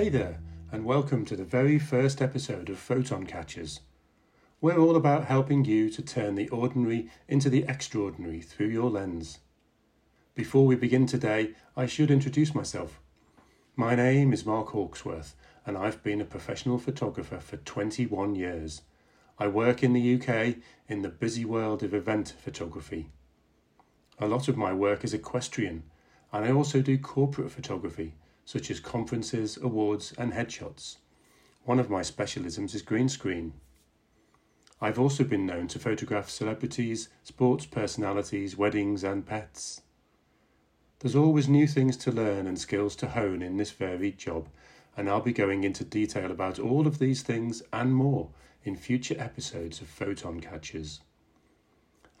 Hey there, and welcome to the very first episode of Photon Catchers. We're all about helping you to turn the ordinary into the extraordinary through your lens. Before we begin today, I should introduce myself. My name is Mark Hawksworth, and I've been a professional photographer for 21 years. I work in the UK in the busy world of event photography. A lot of my work is equestrian, and I also do corporate photography such as conferences, awards, and headshots. One of my specialisms is green screen. I've also been known to photograph celebrities, sports personalities, weddings, and pets. There's always new things to learn and skills to hone in this varied job, and I'll be going into detail about all of these things and more in future episodes of Photon Catchers.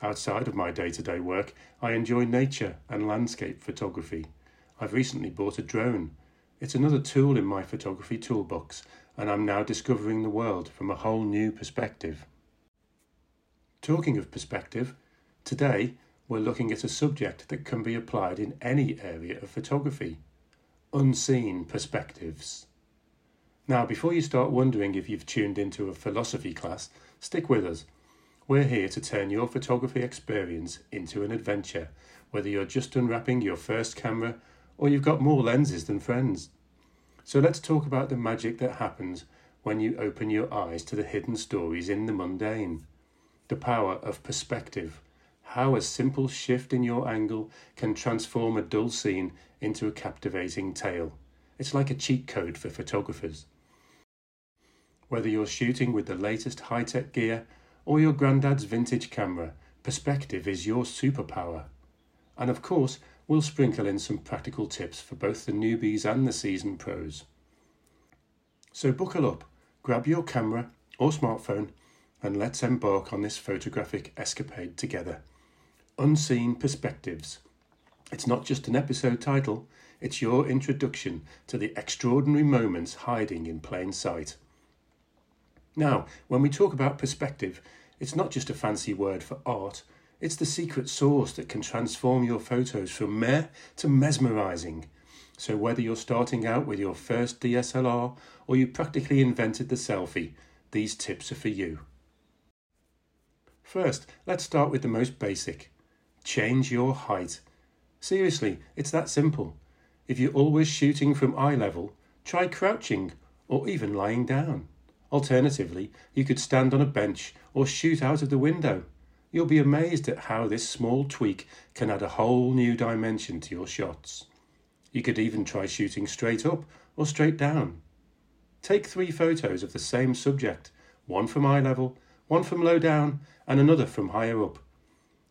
Outside of my day to day work, I enjoy nature and landscape photography. I've recently bought a drone it's another tool in my photography toolbox, and I'm now discovering the world from a whole new perspective. Talking of perspective, today we're looking at a subject that can be applied in any area of photography unseen perspectives. Now, before you start wondering if you've tuned into a philosophy class, stick with us. We're here to turn your photography experience into an adventure, whether you're just unwrapping your first camera or you've got more lenses than friends. So let's talk about the magic that happens when you open your eyes to the hidden stories in the mundane. The power of perspective. How a simple shift in your angle can transform a dull scene into a captivating tale. It's like a cheat code for photographers. Whether you're shooting with the latest high tech gear or your granddad's vintage camera, perspective is your superpower. And of course, we'll sprinkle in some practical tips for both the newbies and the seasoned pros. So buckle up, grab your camera or smartphone, and let's embark on this photographic escapade together. Unseen Perspectives. It's not just an episode title, it's your introduction to the extraordinary moments hiding in plain sight. Now, when we talk about perspective, it's not just a fancy word for art, it's the secret sauce that can transform your photos from meh to mesmerizing. So, whether you're starting out with your first DSLR or you practically invented the selfie, these tips are for you. First, let's start with the most basic change your height. Seriously, it's that simple. If you're always shooting from eye level, try crouching or even lying down. Alternatively, you could stand on a bench or shoot out of the window. You'll be amazed at how this small tweak can add a whole new dimension to your shots. You could even try shooting straight up or straight down. Take three photos of the same subject, one from eye level, one from low down, and another from higher up.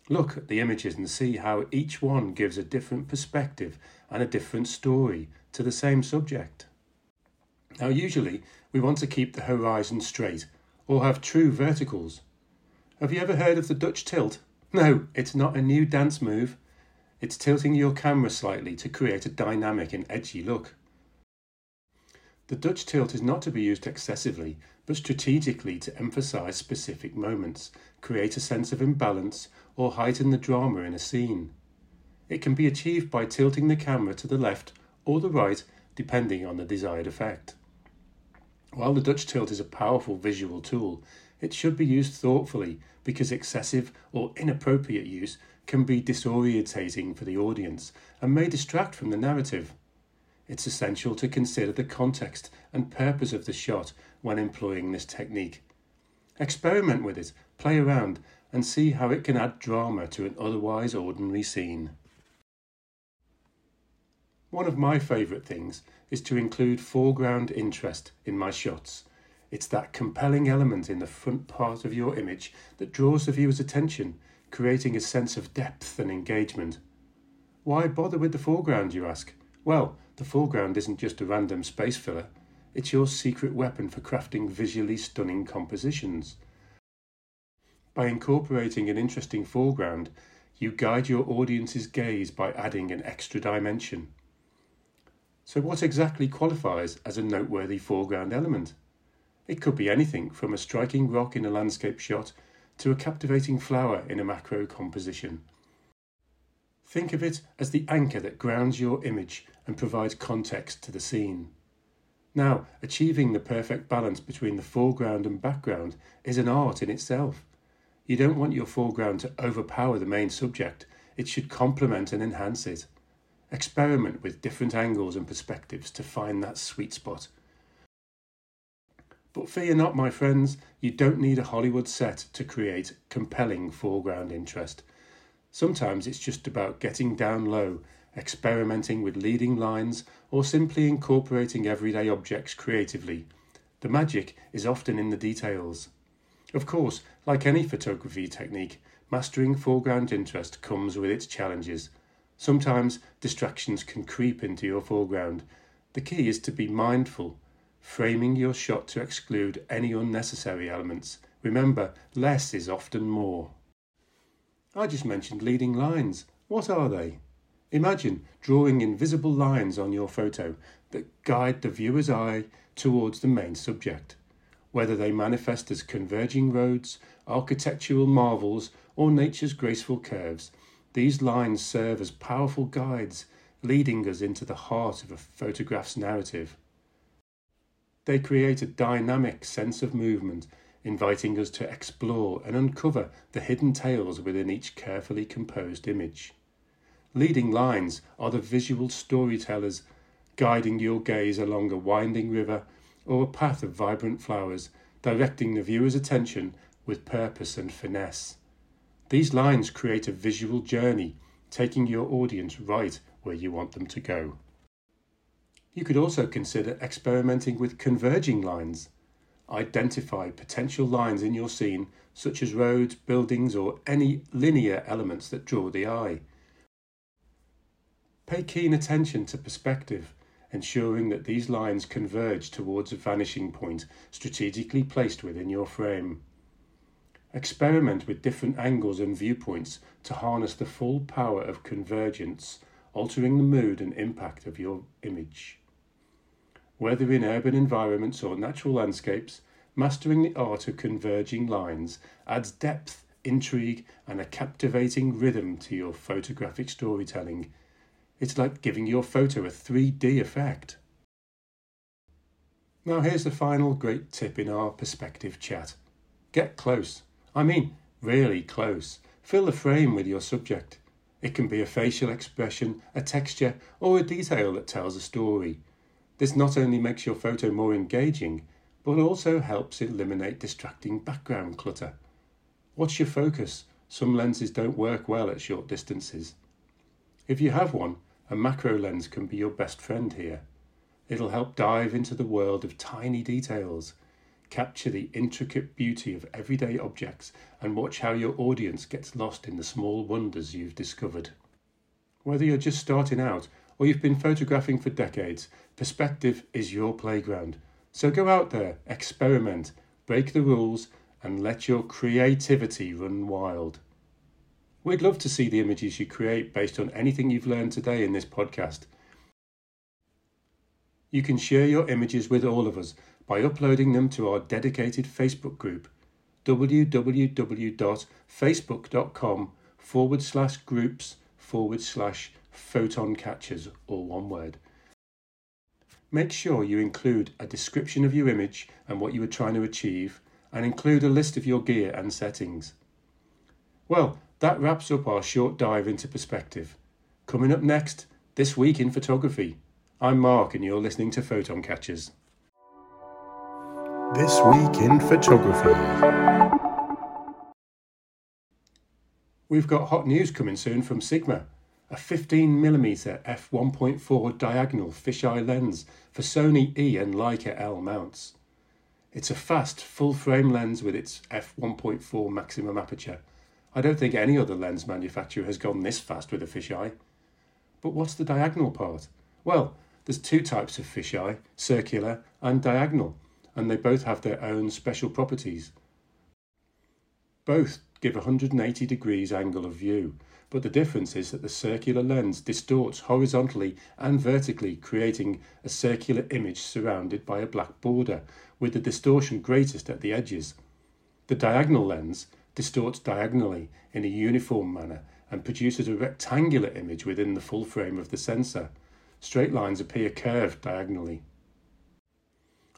Look at the images and see how each one gives a different perspective and a different story to the same subject. Now, usually, we want to keep the horizon straight or have true verticals. Have you ever heard of the Dutch tilt? No, it's not a new dance move. It's tilting your camera slightly to create a dynamic and edgy look. The Dutch tilt is not to be used excessively, but strategically to emphasize specific moments, create a sense of imbalance, or heighten the drama in a scene. It can be achieved by tilting the camera to the left or the right, depending on the desired effect. While the Dutch tilt is a powerful visual tool, it should be used thoughtfully because excessive or inappropriate use can be disorientating for the audience and may distract from the narrative. It's essential to consider the context and purpose of the shot when employing this technique. Experiment with it, play around, and see how it can add drama to an otherwise ordinary scene. One of my favourite things is to include foreground interest in my shots it's that compelling element in the front part of your image that draws the viewer's attention, creating a sense of depth and engagement. Why bother with the foreground, you ask? Well, the foreground isn't just a random space filler, it's your secret weapon for crafting visually stunning compositions. By incorporating an interesting foreground, you guide your audience's gaze by adding an extra dimension. So, what exactly qualifies as a noteworthy foreground element? It could be anything from a striking rock in a landscape shot to a captivating flower in a macro composition. Think of it as the anchor that grounds your image and provides context to the scene. Now, achieving the perfect balance between the foreground and background is an art in itself. You don't want your foreground to overpower the main subject, it should complement and enhance it. Experiment with different angles and perspectives to find that sweet spot. But fear not, my friends, you don't need a Hollywood set to create compelling foreground interest. Sometimes it's just about getting down low, experimenting with leading lines, or simply incorporating everyday objects creatively. The magic is often in the details. Of course, like any photography technique, mastering foreground interest comes with its challenges. Sometimes distractions can creep into your foreground. The key is to be mindful, framing your shot to exclude any unnecessary elements. Remember, less is often more. I just mentioned leading lines. What are they? Imagine drawing invisible lines on your photo that guide the viewer's eye towards the main subject. Whether they manifest as converging roads, architectural marvels, or nature's graceful curves, these lines serve as powerful guides, leading us into the heart of a photograph's narrative. They create a dynamic sense of movement inviting us to explore and uncover the hidden tales within each carefully composed image. Leading lines are the visual storytellers, guiding your gaze along a winding river or a path of vibrant flowers, directing the viewer's attention with purpose and finesse. These lines create a visual journey, taking your audience right where you want them to go. You could also consider experimenting with converging lines identify potential lines in your scene, such as roads, buildings, or any linear elements that draw the eye. Pay keen attention to perspective, ensuring that these lines converge towards a vanishing point strategically placed within your frame. Experiment with different angles and viewpoints to harness the full power of convergence, altering the mood and impact of your image. Whether in urban environments or natural landscapes, mastering the art of converging lines adds depth, intrigue, and a captivating rhythm to your photographic storytelling. It's like giving your photo a 3D effect. Now, here's the final great tip in our perspective chat get close. I mean, really close. Fill the frame with your subject. It can be a facial expression, a texture, or a detail that tells a story. This not only makes your photo more engaging, but also helps eliminate distracting background clutter. What's your focus? Some lenses don't work well at short distances. If you have one, a macro lens can be your best friend here. It'll help dive into the world of tiny details, capture the intricate beauty of everyday objects, and watch how your audience gets lost in the small wonders you've discovered. Whether you're just starting out or you've been photographing for decades, perspective is your playground. So go out there, experiment, break the rules, and let your creativity run wild. We'd love to see the images you create based on anything you've learned today in this podcast. You can share your images with all of us by uploading them to our dedicated Facebook group www.facebook.com forward slash groups forward slash photon catchers, all one word. Make sure you include a description of your image and what you are trying to achieve, and include a list of your gear and settings. Well, that wraps up our short dive into perspective. Coming up next, this week in photography. I'm Mark, and you're listening to Photon Catchers. This week in photography. We've got hot news coming soon from Sigma a 15mm f1.4 diagonal fisheye lens for Sony E and Leica L mounts. It's a fast, full frame lens with its f1.4 maximum aperture. I don't think any other lens manufacturer has gone this fast with a fisheye. But what's the diagonal part? Well, there's two types of fisheye, circular and diagonal, and they both have their own special properties. Both give 180 degrees angle of view, but the difference is that the circular lens distorts horizontally and vertically, creating a circular image surrounded by a black border, with the distortion greatest at the edges. The diagonal lens distorts diagonally in a uniform manner and produces a rectangular image within the full frame of the sensor. Straight lines appear curved diagonally.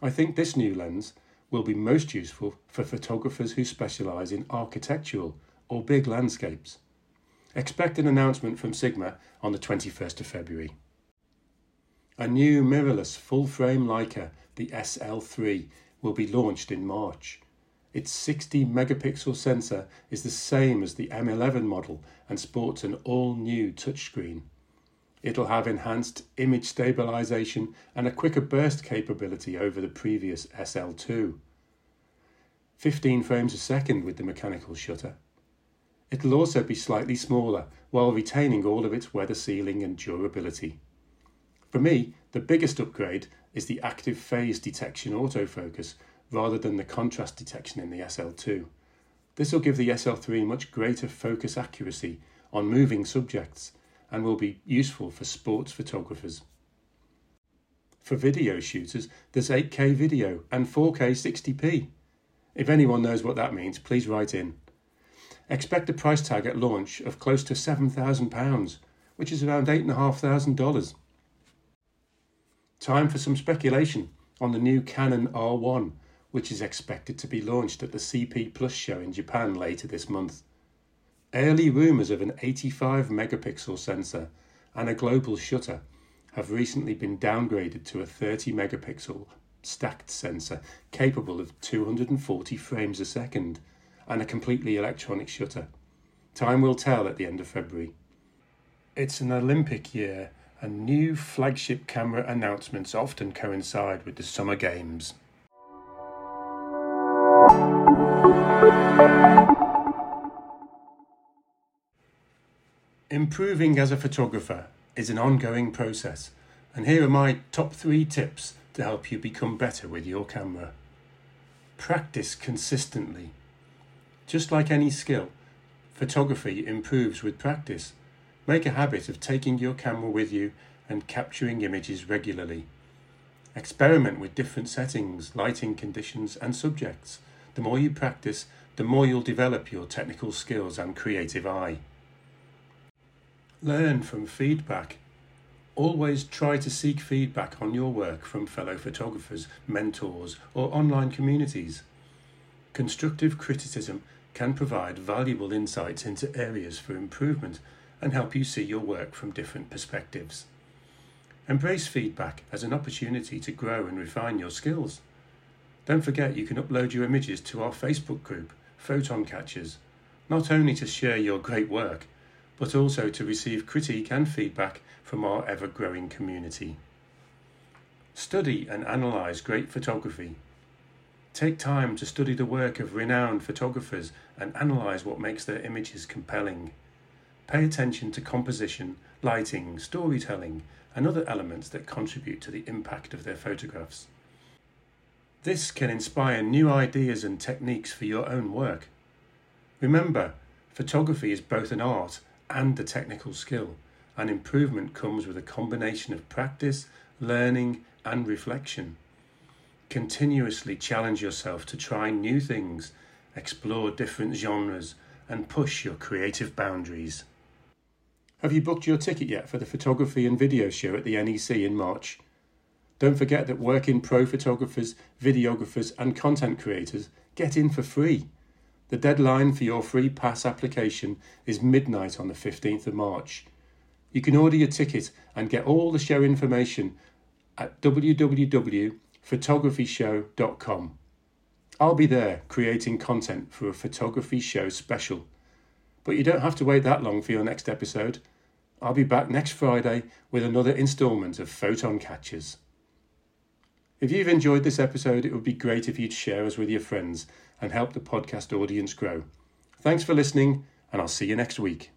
I think this new lens will be most useful for photographers who specialise in architectural or big landscapes. Expect an announcement from Sigma on the 21st of February. A new mirrorless full frame Leica, the SL3, will be launched in March. Its 60 megapixel sensor is the same as the M11 model and sports an all new touchscreen. It'll have enhanced image stabilization and a quicker burst capability over the previous SL2. 15 frames a second with the mechanical shutter. It'll also be slightly smaller while retaining all of its weather sealing and durability. For me, the biggest upgrade is the active phase detection autofocus rather than the contrast detection in the SL2. This will give the SL3 much greater focus accuracy on moving subjects and will be useful for sports photographers. For video shooters, there's 8K video and 4K 60p. If anyone knows what that means, please write in. Expect a price tag at launch of close to £7,000, which is around $8,500. Time for some speculation on the new Canon R1, which is expected to be launched at the CP Plus show in Japan later this month. Early rumours of an 85 megapixel sensor and a global shutter have recently been downgraded to a 30 megapixel stacked sensor capable of 240 frames a second and a completely electronic shutter. Time will tell at the end of February. It's an Olympic year, and new flagship camera announcements often coincide with the Summer Games. Improving as a photographer is an ongoing process, and here are my top three tips to help you become better with your camera. Practice consistently. Just like any skill, photography improves with practice. Make a habit of taking your camera with you and capturing images regularly. Experiment with different settings, lighting conditions, and subjects. The more you practice, the more you'll develop your technical skills and creative eye. Learn from feedback. Always try to seek feedback on your work from fellow photographers, mentors, or online communities. Constructive criticism can provide valuable insights into areas for improvement and help you see your work from different perspectives. Embrace feedback as an opportunity to grow and refine your skills. Don't forget you can upload your images to our Facebook group, Photon Catchers, not only to share your great work, but also to receive critique and feedback from our ever growing community. Study and analyse great photography Take time to study the work of renowned photographers and analyse what makes their images compelling. Pay attention to composition, lighting, storytelling, and other elements that contribute to the impact of their photographs. This can inspire new ideas and techniques for your own work. Remember, photography is both an art and a technical skill, and improvement comes with a combination of practice, learning, and reflection. Continuously challenge yourself to try new things, explore different genres, and push your creative boundaries. Have you booked your ticket yet for the photography and video show at the NEC in March? Don't forget that working pro photographers, videographers, and content creators get in for free. The deadline for your free pass application is midnight on the 15th of March. You can order your ticket and get all the show information at www photographyshow.com. I'll be there creating content for a photography show special. But you don't have to wait that long for your next episode. I'll be back next Friday with another instalment of Photon Catchers. If you've enjoyed this episode, it would be great if you'd share us with your friends and help the podcast audience grow. Thanks for listening, and I'll see you next week.